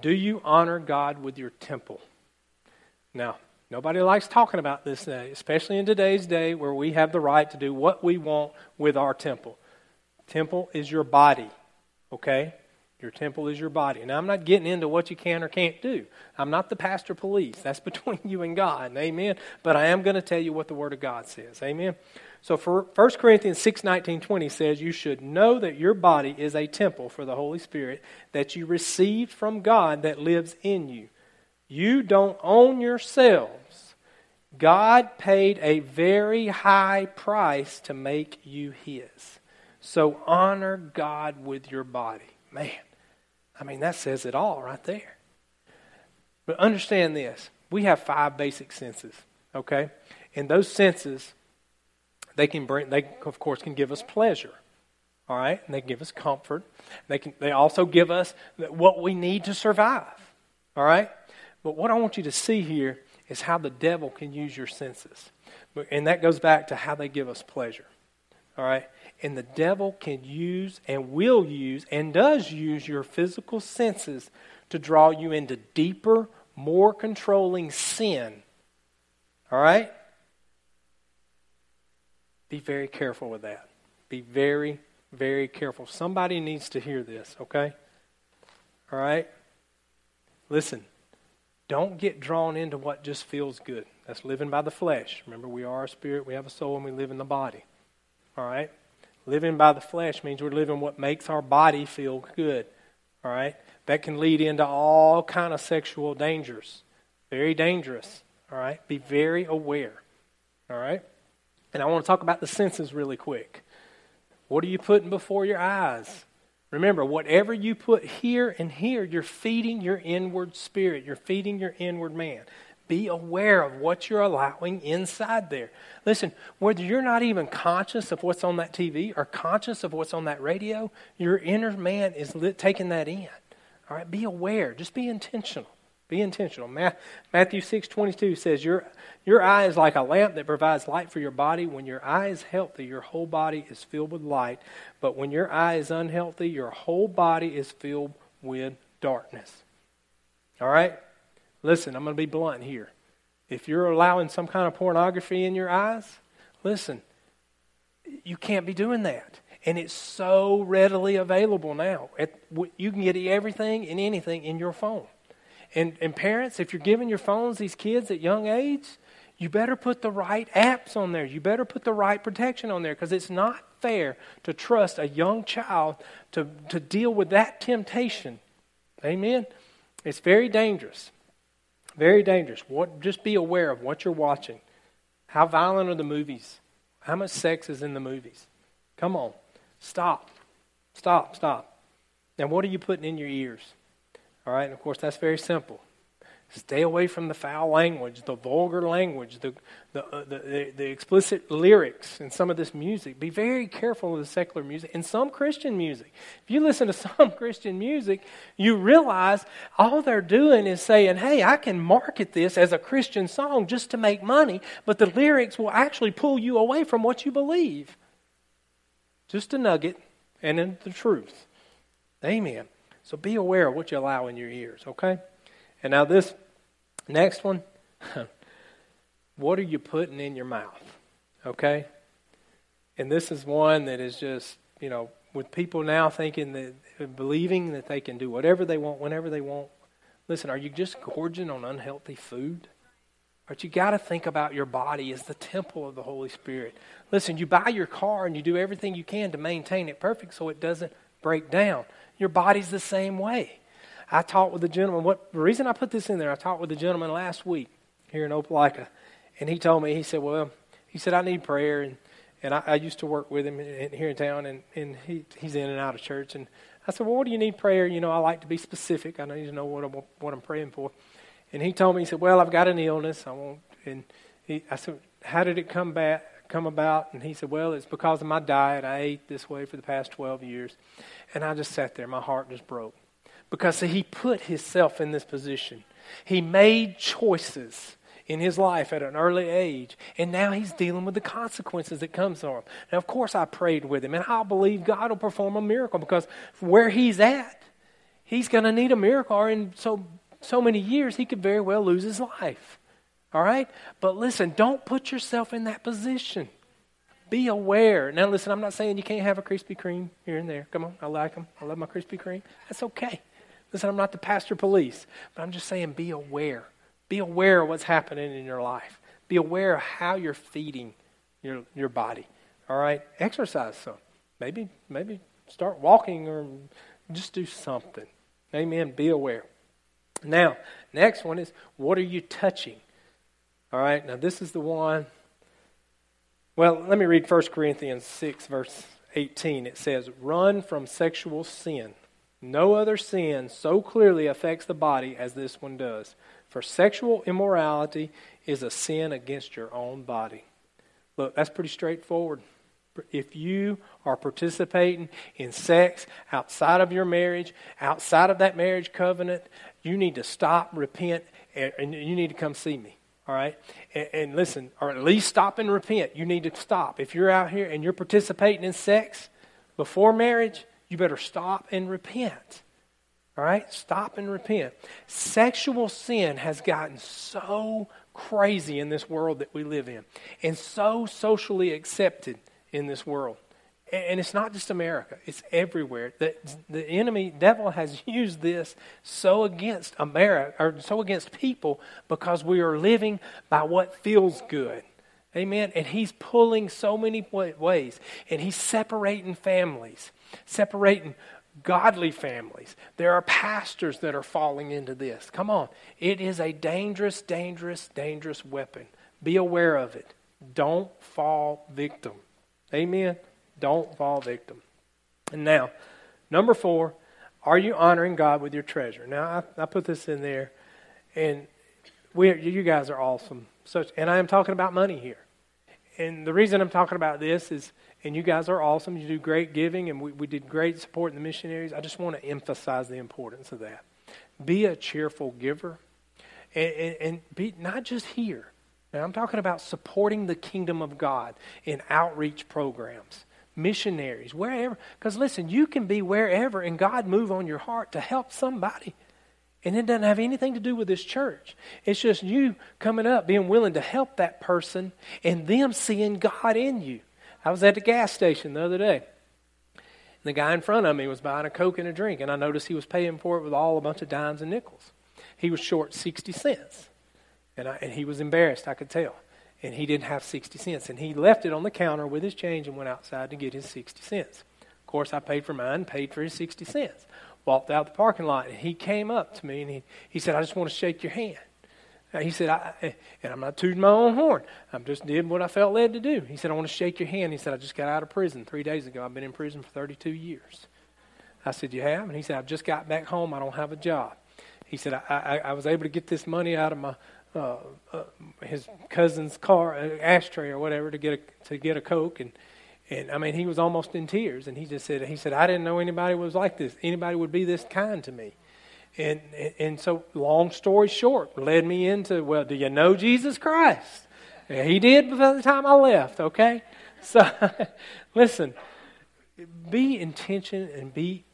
Do you honor God with your temple? Now, nobody likes talking about this day, especially in today's day where we have the right to do what we want with our temple. Temple is your body, okay? Your temple is your body. Now, I'm not getting into what you can or can't do. I'm not the pastor police. That's [LAUGHS] between you and God, amen? But I am going to tell you what the Word of God says, amen? So for 1 Corinthians 6, 19, 20 says, You should know that your body is a temple for the Holy Spirit that you received from God that lives in you. You don't own yourselves. God paid a very high price to make you His. So honor God with your body. Man, I mean, that says it all right there. But understand this we have five basic senses, okay? And those senses, They can bring, they of course can give us pleasure. All right? And they give us comfort. They can they also give us what we need to survive. All right? But what I want you to see here is how the devil can use your senses. And that goes back to how they give us pleasure. All right? And the devil can use and will use and does use your physical senses to draw you into deeper, more controlling sin. All right? Be very careful with that. Be very, very careful. Somebody needs to hear this, okay? All right? Listen, don't get drawn into what just feels good. That's living by the flesh. Remember, we are a spirit, we have a soul, and we live in the body. All right? Living by the flesh means we're living what makes our body feel good. All right? That can lead into all kind of sexual dangers. Very dangerous. All right? Be very aware. All right? And I want to talk about the senses really quick. What are you putting before your eyes? Remember, whatever you put here and here, you're feeding your inward spirit. You're feeding your inward man. Be aware of what you're allowing inside there. Listen, whether you're not even conscious of what's on that TV or conscious of what's on that radio, your inner man is lit, taking that in. All right, be aware. Just be intentional. Be intentional. Matthew 6 22 says, your, your eye is like a lamp that provides light for your body. When your eye is healthy, your whole body is filled with light. But when your eye is unhealthy, your whole body is filled with darkness. All right? Listen, I'm going to be blunt here. If you're allowing some kind of pornography in your eyes, listen, you can't be doing that. And it's so readily available now. You can get everything and anything in your phone. And, and parents, if you're giving your phones these kids at young age, you better put the right apps on there. You better put the right protection on there because it's not fair to trust a young child to, to deal with that temptation. Amen? It's very dangerous. Very dangerous. What, just be aware of what you're watching. How violent are the movies? How much sex is in the movies? Come on. Stop. Stop. Stop. Now, what are you putting in your ears? All right, and of course, that's very simple. Stay away from the foul language, the vulgar language, the, the, uh, the, the, explicit lyrics in some of this music. Be very careful of the secular music and some Christian music. If you listen to [LAUGHS] some Christian music, you realize all they're doing is saying, hey, I can market this as a Christian song just to make money, but the lyrics will actually pull you away from what you believe. Just a nugget and the truth. Amen. So be aware of what you allow in your ears, okay? And now, this next one [LAUGHS] what are you putting in your mouth? Okay? And this is one that is just, you know, with people now thinking that, believing that they can do whatever they want whenever they want. Listen, are you just gorging on unhealthy food? But you got to think about your body as the temple of the Holy Spirit. Listen, you buy your car and you do everything you can to maintain it perfect so it doesn't break down. Your body's the same way. I talked with a gentleman. What the reason I put this in there? I talked with a gentleman last week here in Opelika, and he told me he said, "Well, he said I need prayer, and and I, I used to work with him in, here in town, and and he he's in and out of church, and I said, well, what do you need prayer? You know, I like to be specific. I need to know what I'm what I'm praying for, and he told me he said, well, I've got an illness. I won't, and he, I said, how did it come back? come about? And he said, Well, it's because of my diet. I ate this way for the past 12 years. And I just sat there. My heart just broke. Because he put himself in this position. He made choices in his life at an early age, and now he's dealing with the consequences that comes him. Now, of course, I prayed with him, and I believe God will perform a miracle because where he's at, he's going to need a miracle, or in so so many years, he could very well lose his life. All right? But listen, don't put yourself in that position. Be aware. Now, listen, I'm not saying you can't have a Krispy Kreme here and there. Come on, I like them. I love my Krispy Kreme. That's okay. Listen, I'm not the pastor police, but I'm just saying be aware. Be aware of what's happening in your life. Be aware of how you're feeding your, your body. All right? Exercise some. Maybe, maybe start walking or just do something. Amen. Be aware. Now, next one is what are you touching? All right, now this is the one. Well, let me read 1 Corinthians 6, verse 18. It says, Run from sexual sin. No other sin so clearly affects the body as this one does. For sexual immorality is a sin against your own body. Look, that's pretty straightforward. If you are participating in sex outside of your marriage, outside of that marriage covenant, you need to stop, repent, and, you need to come see me. All right? And, and, listen, or at least stop and repent. You need to stop. If you're out here and you're participating in sex before marriage, you better stop and repent. All right? Stop and repent. Sexual sin has gotten so crazy in this world that we live in and so socially accepted in this world. And it's not just America, it's everywhere. The, the enemy, devil, has [LAUGHS] used this so against America, or so against people, because we are living by what feels good. Amen. And he's pulling so many ways, and he's separating families, separating godly families. There are pastors that are falling into this. Come on. It is a dangerous, dangerous, dangerous weapon. Be aware of it. Don't fall victim. Amen. Don't fall victim. And now, number four, are you honoring God with your treasure? Now, I, I put this in there, and we, you guys are awesome. Such, and I am talking about money here. And the reason I'm talking about this is, and you guys are awesome. You do great giving, and we, we did great support in the missionaries. I just want to emphasize the importance of that. Be a cheerful giver, and, and, and be not just here. Now, I'm talking about supporting the kingdom of God in outreach programs missionaries, wherever. Because listen, you can be wherever and God move on your heart to help somebody. And it doesn't have anything to do with this church. It's just you coming up, being willing to help that person, and them seeing God in you. I was at the gas station the other day. And the guy in front of me was buying a Coke and a drink, and I noticed he was paying for it with all a bunch of dimes and nickels. He was short 60 cents. And, I, and he was embarrassed, I could tell and he didn't have 60 cents. And he left it on the counter with his change and went outside to get his 60 cents. Of course, I paid for mine, paid for his 60 cents. Walked out the parking lot, and he came up to me and he, he said, I just want to shake your hand. He said, I, and I'm not tooting my own horn. I just did what I felt led to do. He said, I want to shake your hand. He said, I just got out of prison three days ago. I've been in prison for 32 years. I said, You have? And he said, I've just got back home. I don't have a job. He said, I, I, I was able to get this money out of my uh, uh, his cousin's car uh, ashtray or whatever to get a to get a coke and and I mean he was almost in tears and he just said he said I didn't know anybody was like this anybody would be this kind to me and and so long story short led me into well do you know Jesus Christ he did by the time I left okay [LAUGHS] so listen be intention and be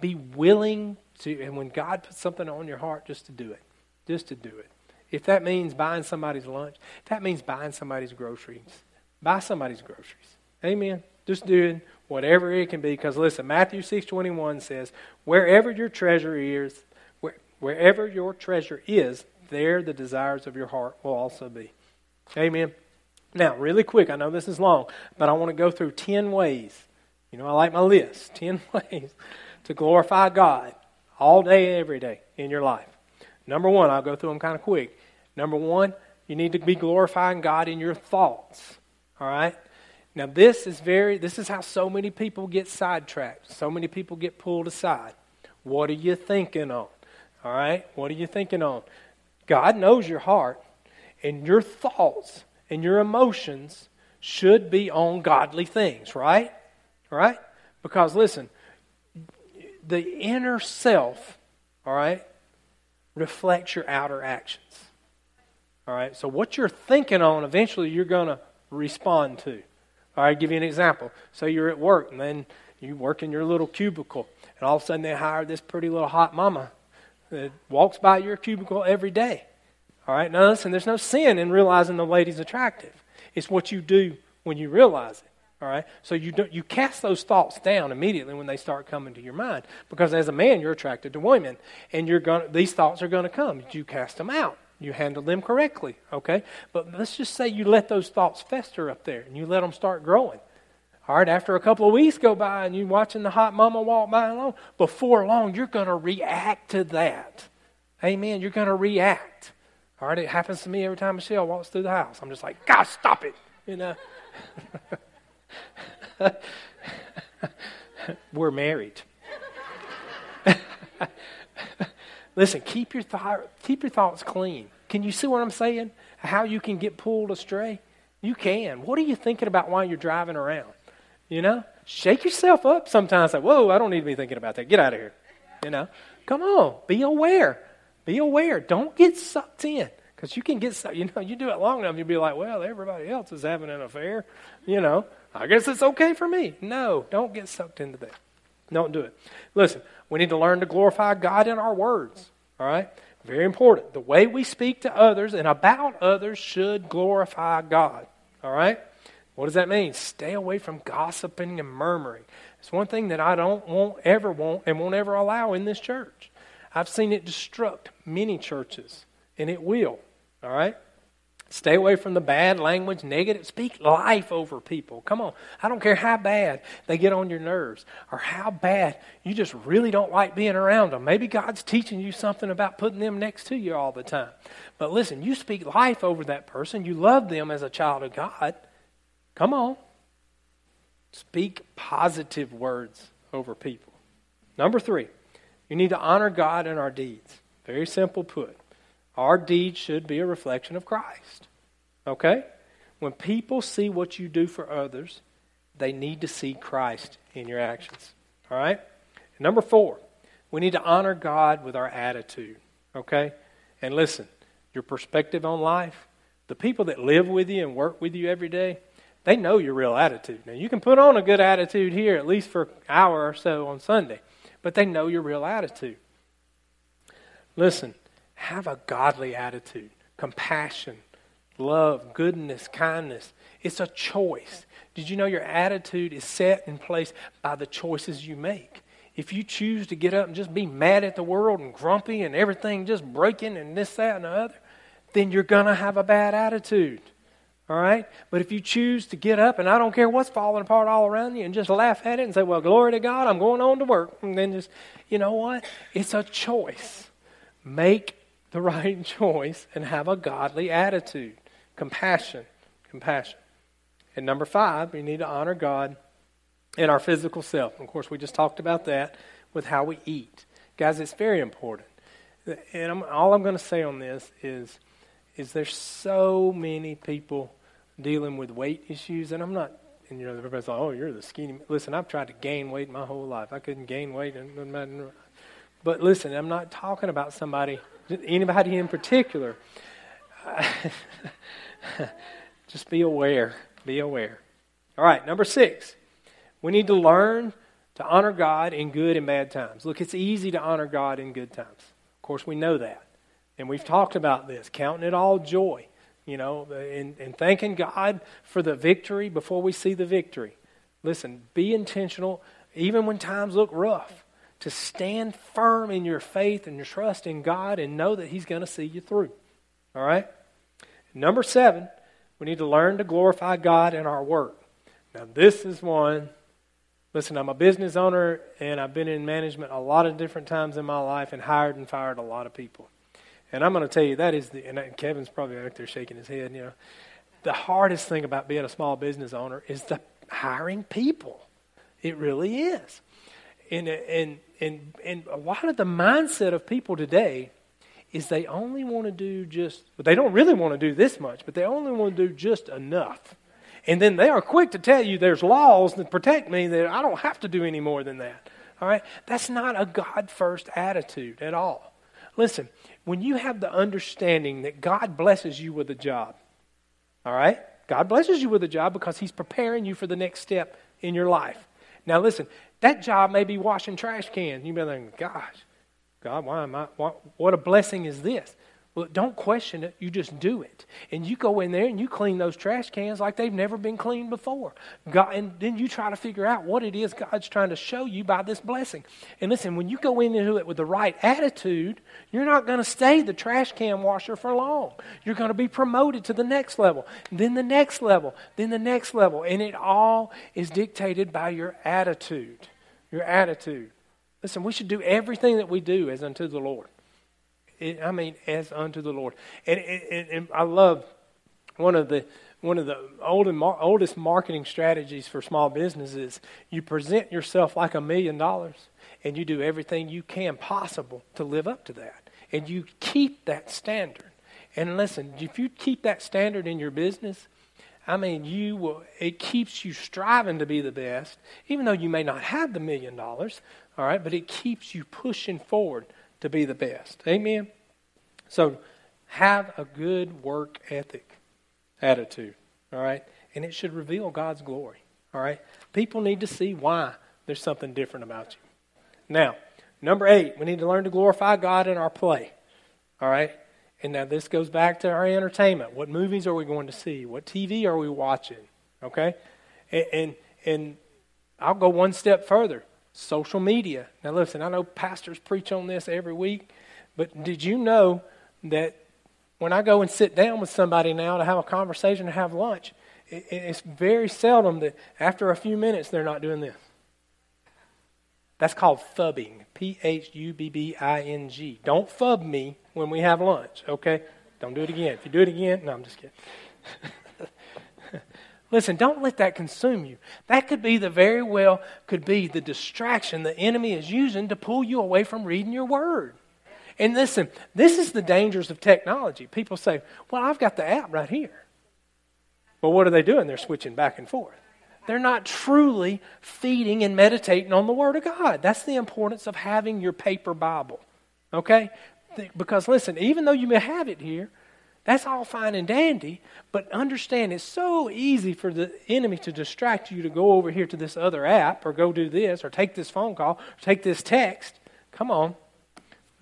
be willing to and when God puts something on your heart just to do it just to do it if that means buying somebody's lunch, if that means buying somebody's groceries, buy somebody's groceries. Amen. Just doing whatever it can be. Because listen, Matthew six twenty one says, "Wherever your treasure is, wherever your treasure is, there the desires of your heart will also be." Amen. Now, really quick, I know this is long, but I want to go through ten ways. You know, I like my list. [LAUGHS] Ten ways to glorify God all day, every day in your life. Number one, I'll go through them kind of quick. Number one, you need to be glorifying God in your thoughts. All right? Now this is very this is how so many people get sidetracked. So many people get pulled aside. What are you thinking on? All right? What are you thinking on? God knows your heart and your thoughts and your emotions should be on godly things, right? All right? Because listen, the inner self, all right, reflects your outer actions. All right, so what you're thinking on, eventually you're going to respond to. All right, I'll give you an example. So you're at work, and then you work in your little cubicle, and all of a sudden they hire this pretty little hot mama that walks by your cubicle every day. All right, now listen, there's no sin in realizing the lady's attractive. It's what you do when you realize it. All right, so you don't, you cast those thoughts down immediately when they start coming to your mind, because as a man you're attracted to women, and you're going these thoughts are going to come. You cast them out. You handle them correctly, okay? But let's just say you let those thoughts fester up there, and you let them start growing. All right, after a couple of weeks go by, and you're watching the hot mama walk by alone, before long you're going to react to that. Amen. You're going to react. All right, it happens to me every time Michelle walks through the house. I'm just like, God, stop it. You know. [LAUGHS] We're married. [LAUGHS] Listen, keep your, thought, keep your thoughts clean. Can you see what I'm saying? How you can get pulled astray? You can. What are you thinking about while you're driving around? You know, shake yourself up sometimes. Say, whoa, I don't need to be thinking about that. Get out of here. You know, come on, be aware. Be aware. Don't get sucked in. Because you can get, sucked. you know, you do it long enough, you'll be like, well, everybody else is having an affair. You know, I guess it's okay for me. No, don't get sucked into that. Don't do it. Listen, we need to learn to glorify God in our words. All right? Very important. The way we speak to others and about others should glorify God. All right? What does that mean? Stay away from gossiping and murmuring. It's one thing that I don't want, ever want, and won't ever allow in this church. I've seen it destruct many churches, and it will. All right? Stay away from the bad language, negative. Speak life over people. Come on. I don't care how bad they get on your nerves or how bad you just really don't like being around them. Maybe God's teaching you something about putting them next to you all the time. But listen, you speak life over that person. You love them as a child of God. Come on. Speak positive words over people. Number three, you need to honor God in our deeds. Very simple put. Our deeds should be a reflection of Christ. Okay? When people see what you do for others, they need to see Christ in your actions. All right? number four, we need to honor God with our attitude. Okay? And listen, your perspective on life, the people that live with you and work with you every day, they know your real attitude. Now, you can put on a good attitude here, at least for an hour or so on Sunday, but they know your real attitude. Listen, have a godly attitude, compassion, love, goodness, kindness. It's a choice. Did you know your attitude is set in place by the choices you make? If you choose to get up and just be mad at the world and grumpy and everything just breaking and this, that, and the other, then you're going to have a bad attitude. All right? But if you choose to get up and I don't care what's falling apart all around you and just laugh at it and say, well, glory to God, I'm going on to work. And then just, you know what? It's a choice. Make the [LAUGHS] right choice and have a godly attitude. Compassion. Compassion. And number five, we need to honor God in our physical self. Of course, we just talked about that with how we eat. Guys, it's very important. And I'm, all I'm going to say on this is, is there's so many people dealing with weight issues, and I'm not, and you know, everybody's like, oh, you're the skinny. Listen, I've tried to gain weight my whole life. I couldn't gain weight. But listen, I'm not talking about somebody Anybody in particular? [LAUGHS] Just be aware. Be aware. All right, number six. We need to learn to honor God in good and bad times. Look, it's easy to honor God in good times. Of course, we know that. And we've talked about this, counting it all joy, you know, and, and thanking God for the victory before we see the victory. Listen, be intentional even when times look rough to stand firm in your faith and your trust in God and know that He's going to see you through. All right? Number seven, we need to learn to glorify God in our work. Now, this is one. Listen, I'm a business owner and I've been in management a lot of different times in my life and hired and fired a lot of people. And I'm going to tell you that is the, and Kevin's probably back there shaking his head, you know. The hardest thing about being a small business owner is the hiring people. It really is. And, and and, and a lot of the mindset of people today is they only want to do just, they don't really want to do this much, but they only want to do just enough. And then they are quick to tell you there's laws that protect me that I don't have to do any more than that. All right? That's not a God first attitude at all. Listen, when you have the understanding that God blesses you with a job, all right? God blesses you with a job because He's preparing you for the next step in your life. Now, listen, that job may be washing trash cans. You may think, gosh, God, why am I, what, what a blessing is this? Well, don't question it. You just do it. And you go in there and you clean those trash cans like they've never been cleaned before. God, and then you try to figure out what it is God's trying to show you by this blessing. And listen, when you go into it with the right attitude, you're not going to stay the trash can washer for long. You're going to be promoted to the next level, then the next level, then the next level. And it all is dictated by your attitude. Your attitude. Listen, we should do everything that we do as unto the Lord. It, I mean, as unto the Lord. And, and, and, I love one of the one of the old and mar- oldest marketing strategies for small businesses. You present yourself like a million dollars, and you do everything you can possible to live up to that, and you keep that standard. And listen, if you keep that standard in your business, I mean, you will, it keeps you striving to be the best, even though you may not have the million dollars, all right, but it keeps you pushing forward to be the best. Amen? So, have a good work ethic attitude, all right? And it should reveal God's glory, all right? People need to see why there's something different about you. Now, number eight, we need to learn to glorify God in our play, all right? And now this goes back to our entertainment. What movies are we going to see? What TV are we watching? Okay? And, and, and I'll go one step further social media. Now, listen, I know pastors preach on this every week, but did you know that when I go and sit down with somebody now to have a conversation, to have lunch, it, it's very seldom that after a few minutes they're not doing this. That's called phubbing. P H U B B I N G. Don't phub me when we have lunch, okay? Don't do it again. If you do it again, no, I'm just kidding. [LAUGHS] Listen, don't let that consume you. That could be the very well could be the distraction the enemy is using to pull you away from reading your word. And listen, this is the dangers of technology. People say, "Well, I've got the app right here." Well, what are they doing? They're switching back and forth. They're not truly feeding and meditating on the Word of God. That's the importance of having your paper Bible. Okay? Because listen, even though you may have it here, that's all fine and dandy, but understand it's so easy for the enemy to distract you to go over here to this other app or go do this or take this phone call or take this text. Come on.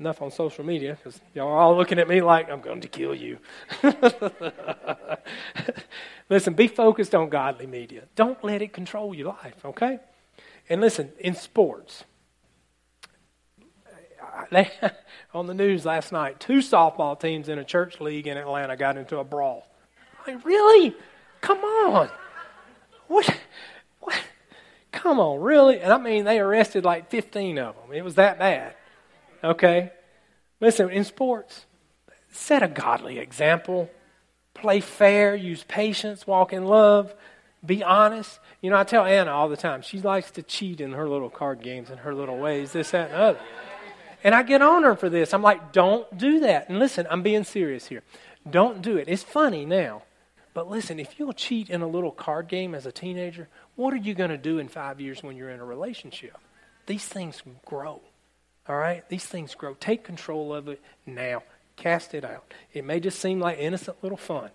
Enough on social media because y'all are all looking at me like I'm going to kill you. [LAUGHS] listen, be focused on godly media. Don't let it control your life, okay? And listen, in sports, they, [LAUGHS] on the news last night, two softball teams in a church league in Atlanta got into a brawl. Like, really? Come on. What? What? Come on, really? And I mean, they arrested like 15 of them. It was that bad. Okay? Listen, in sports, set a godly example. Play fair, use patience, walk in love, be honest. You know, I tell Anna all the time, she likes to cheat in her little card games and her little ways, this, that, and other. And I get on her for this. I'm like, don't do that. And listen, I'm being serious here. Don't do it. It's funny now. But listen, if you'll cheat in a little card game as a teenager, what are you going to do in five years when you're in a relationship? These things grow. All right? These things grow. Take control of it now. Cast it out. It may just seem like innocent little fun,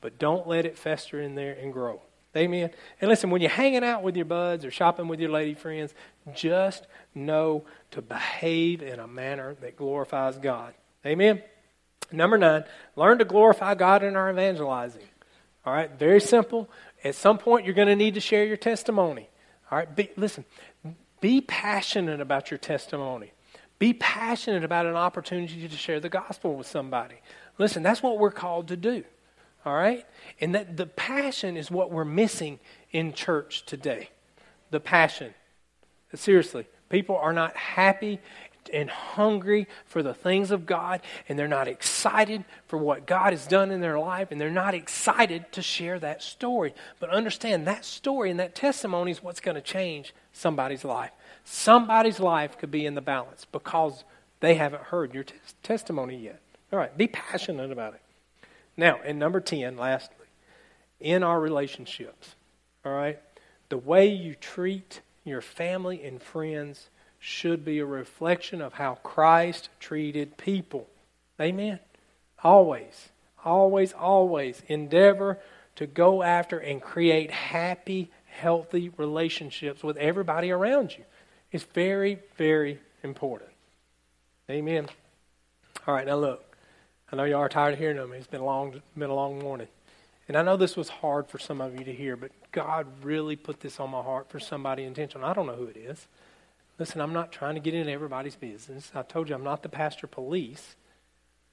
but don't let it fester in there and grow. Amen. And listen, when you're hanging out with your buds or shopping with your lady friends, just know to behave in a manner that glorifies God. Amen. Number nine, learn to glorify God in our evangelizing. All right, very simple. At some point, you're going to need to share your testimony. All right, be, listen, be passionate about your testimony. Be passionate about an opportunity to share the gospel with somebody. Listen, that's what we're called to do. All right? And that the passion is what we're missing in church today. The passion. Seriously, people are not happy and hungry for the things of God, and they're not excited for what God has done in their life, and they're not excited to share that story. But understand that story and that testimony is what's going to change somebody's life. Somebody's life could be in the balance because they haven't heard your t- testimony yet. All right, be passionate about it. Now, in number 10, lastly, in our relationships, all right, the way you treat your family and friends should be a reflection of how Christ treated people. Amen? Always, always, always endeavor to go after and create happy, healthy relationships with everybody around you. It's very, very important. Amen. All right, now look. I know you are tired of hearing them. It's been a long, been a long morning. And I know this was hard for some of you to hear, but God really put this on my heart for somebody intentional. I don't know who it is. Listen, I'm not trying to get into everybody's business. I told you I'm not the pastor police.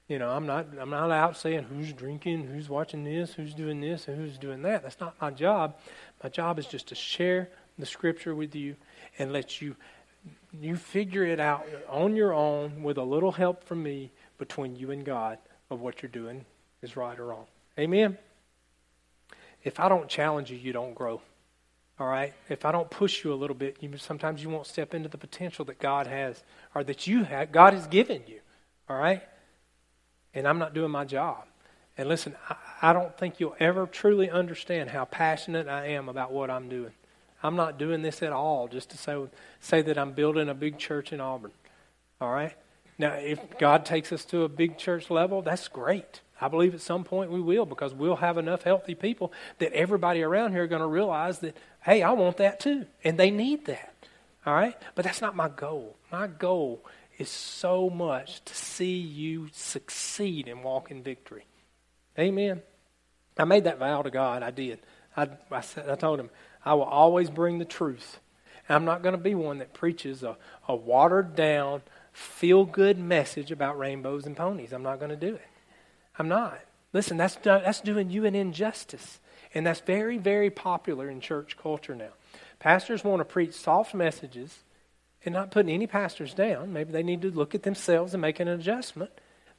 You know, I'm not I'm not out saying who's drinking, who's watching this, who's doing this, and who's doing that. That's not my job. My job is just to share the scripture with you and let you you figure it out on your own with a little help from me between you and God of what you're doing is right or wrong. Amen. If I don't challenge you, you don't grow. All right? If I don't push you a little bit, you sometimes you won't step into the potential that God has or that you have God has given you. All right? And I'm not doing my job. And listen, I, I don't think you'll ever truly understand how passionate I am about what I'm doing. I'm not doing this at all just to say, say that I'm building a big church in Auburn. All right? Now, if God takes us to a big church level, that's great. I believe at some point we will because we'll have enough healthy people that everybody around here are going to realize that, hey, I want that too. And they need that. All right? But that's not my goal. My goal is so much to see you succeed and walk in victory. Amen. I made that vow to God. I did. I, I, said, I told him, I will always bring the truth. I'm not going to be one that preaches a, a watered down, feel good message about rainbows and ponies. I'm not going to do it. I'm not. Listen, that's, that's doing you an injustice. And that's very, very popular in church culture now. Pastors want to preach soft messages and not putting any pastors down. Maybe they need to look at themselves and make an adjustment.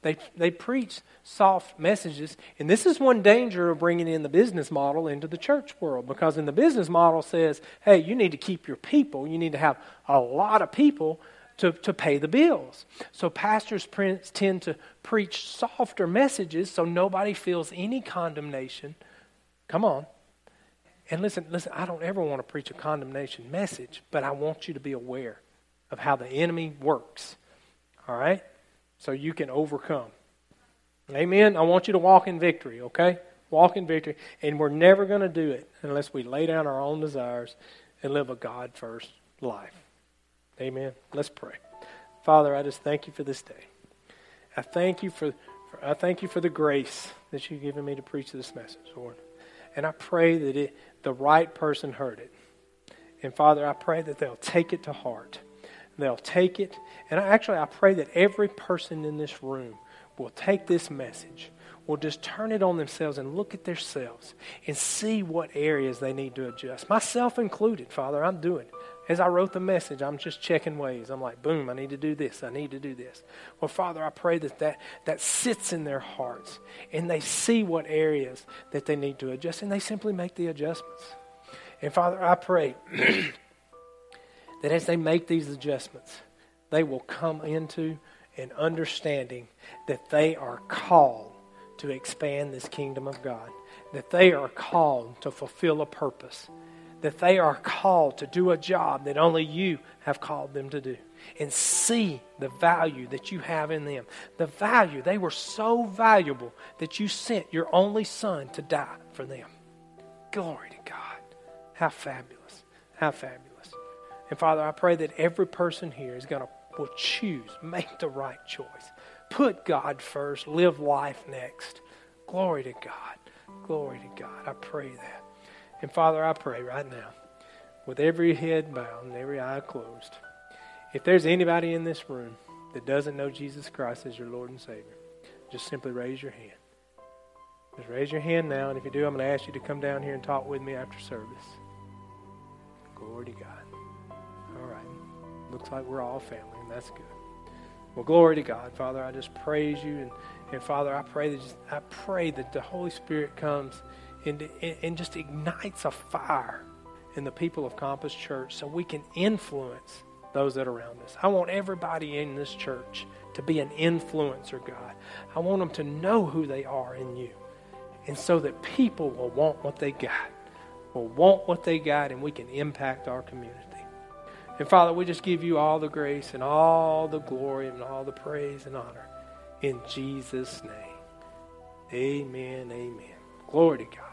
They, they preach soft messages. And this is one danger of bringing in the business model into the church world because in the business model says, hey, you need to keep your people. You need to have a lot of people to, to pay the bills. So pastors tend to preach softer messages so nobody feels any condemnation. Come on. And listen, listen, I don't ever want to preach a condemnation message, but I want you to be aware of how the enemy works. All right? So you can overcome. Amen. I want you to walk in victory, okay? Walk in victory. And we're never going to do it unless we lay down our own desires and live a God first life. Amen. Let's pray. Father, I just thank you for this day. I thank you for, for I thank you for the grace that you've given me to preach this message, Lord. And I pray that it, the right person heard it. And Father, I pray that they'll take it to heart. They'll take it. And I, actually, I pray that every person in this room will take this message, will just turn it on themselves and look at themselves and see what areas they need to adjust. Myself included, Father, I'm doing it. As I wrote the message, I'm just checking ways. I'm like, boom, I need to do this. I need to do this. Well, Father, I pray that that, that sits in their hearts and they see what areas that they need to adjust and they simply make the adjustments. And Father, I pray [CLEARS THROAT] that as they make these adjustments, they will come into an understanding that they are called to expand this kingdom of God, that they are called to fulfill a purpose that they are called to do a job that only you have called them to do and see the value that you have in them. The value, they were so valuable that you sent your only son to die for them. Glory to God. How fabulous. How fabulous. And Father, I pray that every person here is going to will choose, make the right choice. Put God first, live life next. Glory to God. Glory to God. I pray that. And Father, I pray right now, with every head bowed and every eye closed, if there's anybody in this room that doesn't know Jesus Christ as your Lord and Savior, just simply raise your hand. Just raise your hand now, and if you do, I'm going to ask you to come down here and talk with me after service. Glory to God. All right. Looks like we're all family, and that's good. Well, glory to God, Father. I just praise you, and, and Father, I pray that just, I pray that the Holy Spirit comes and, and just ignites a fire in the people of Compass Church so we can influence those that are around us. I want everybody in this church to be an influencer, God. I want them to know who they are in you. And so that people will want what they got, will want what they got, and we can impact our community. And Father, we just give you all the grace and all the glory and all the praise and honor in Jesus' name. Amen. Amen. Glory to God.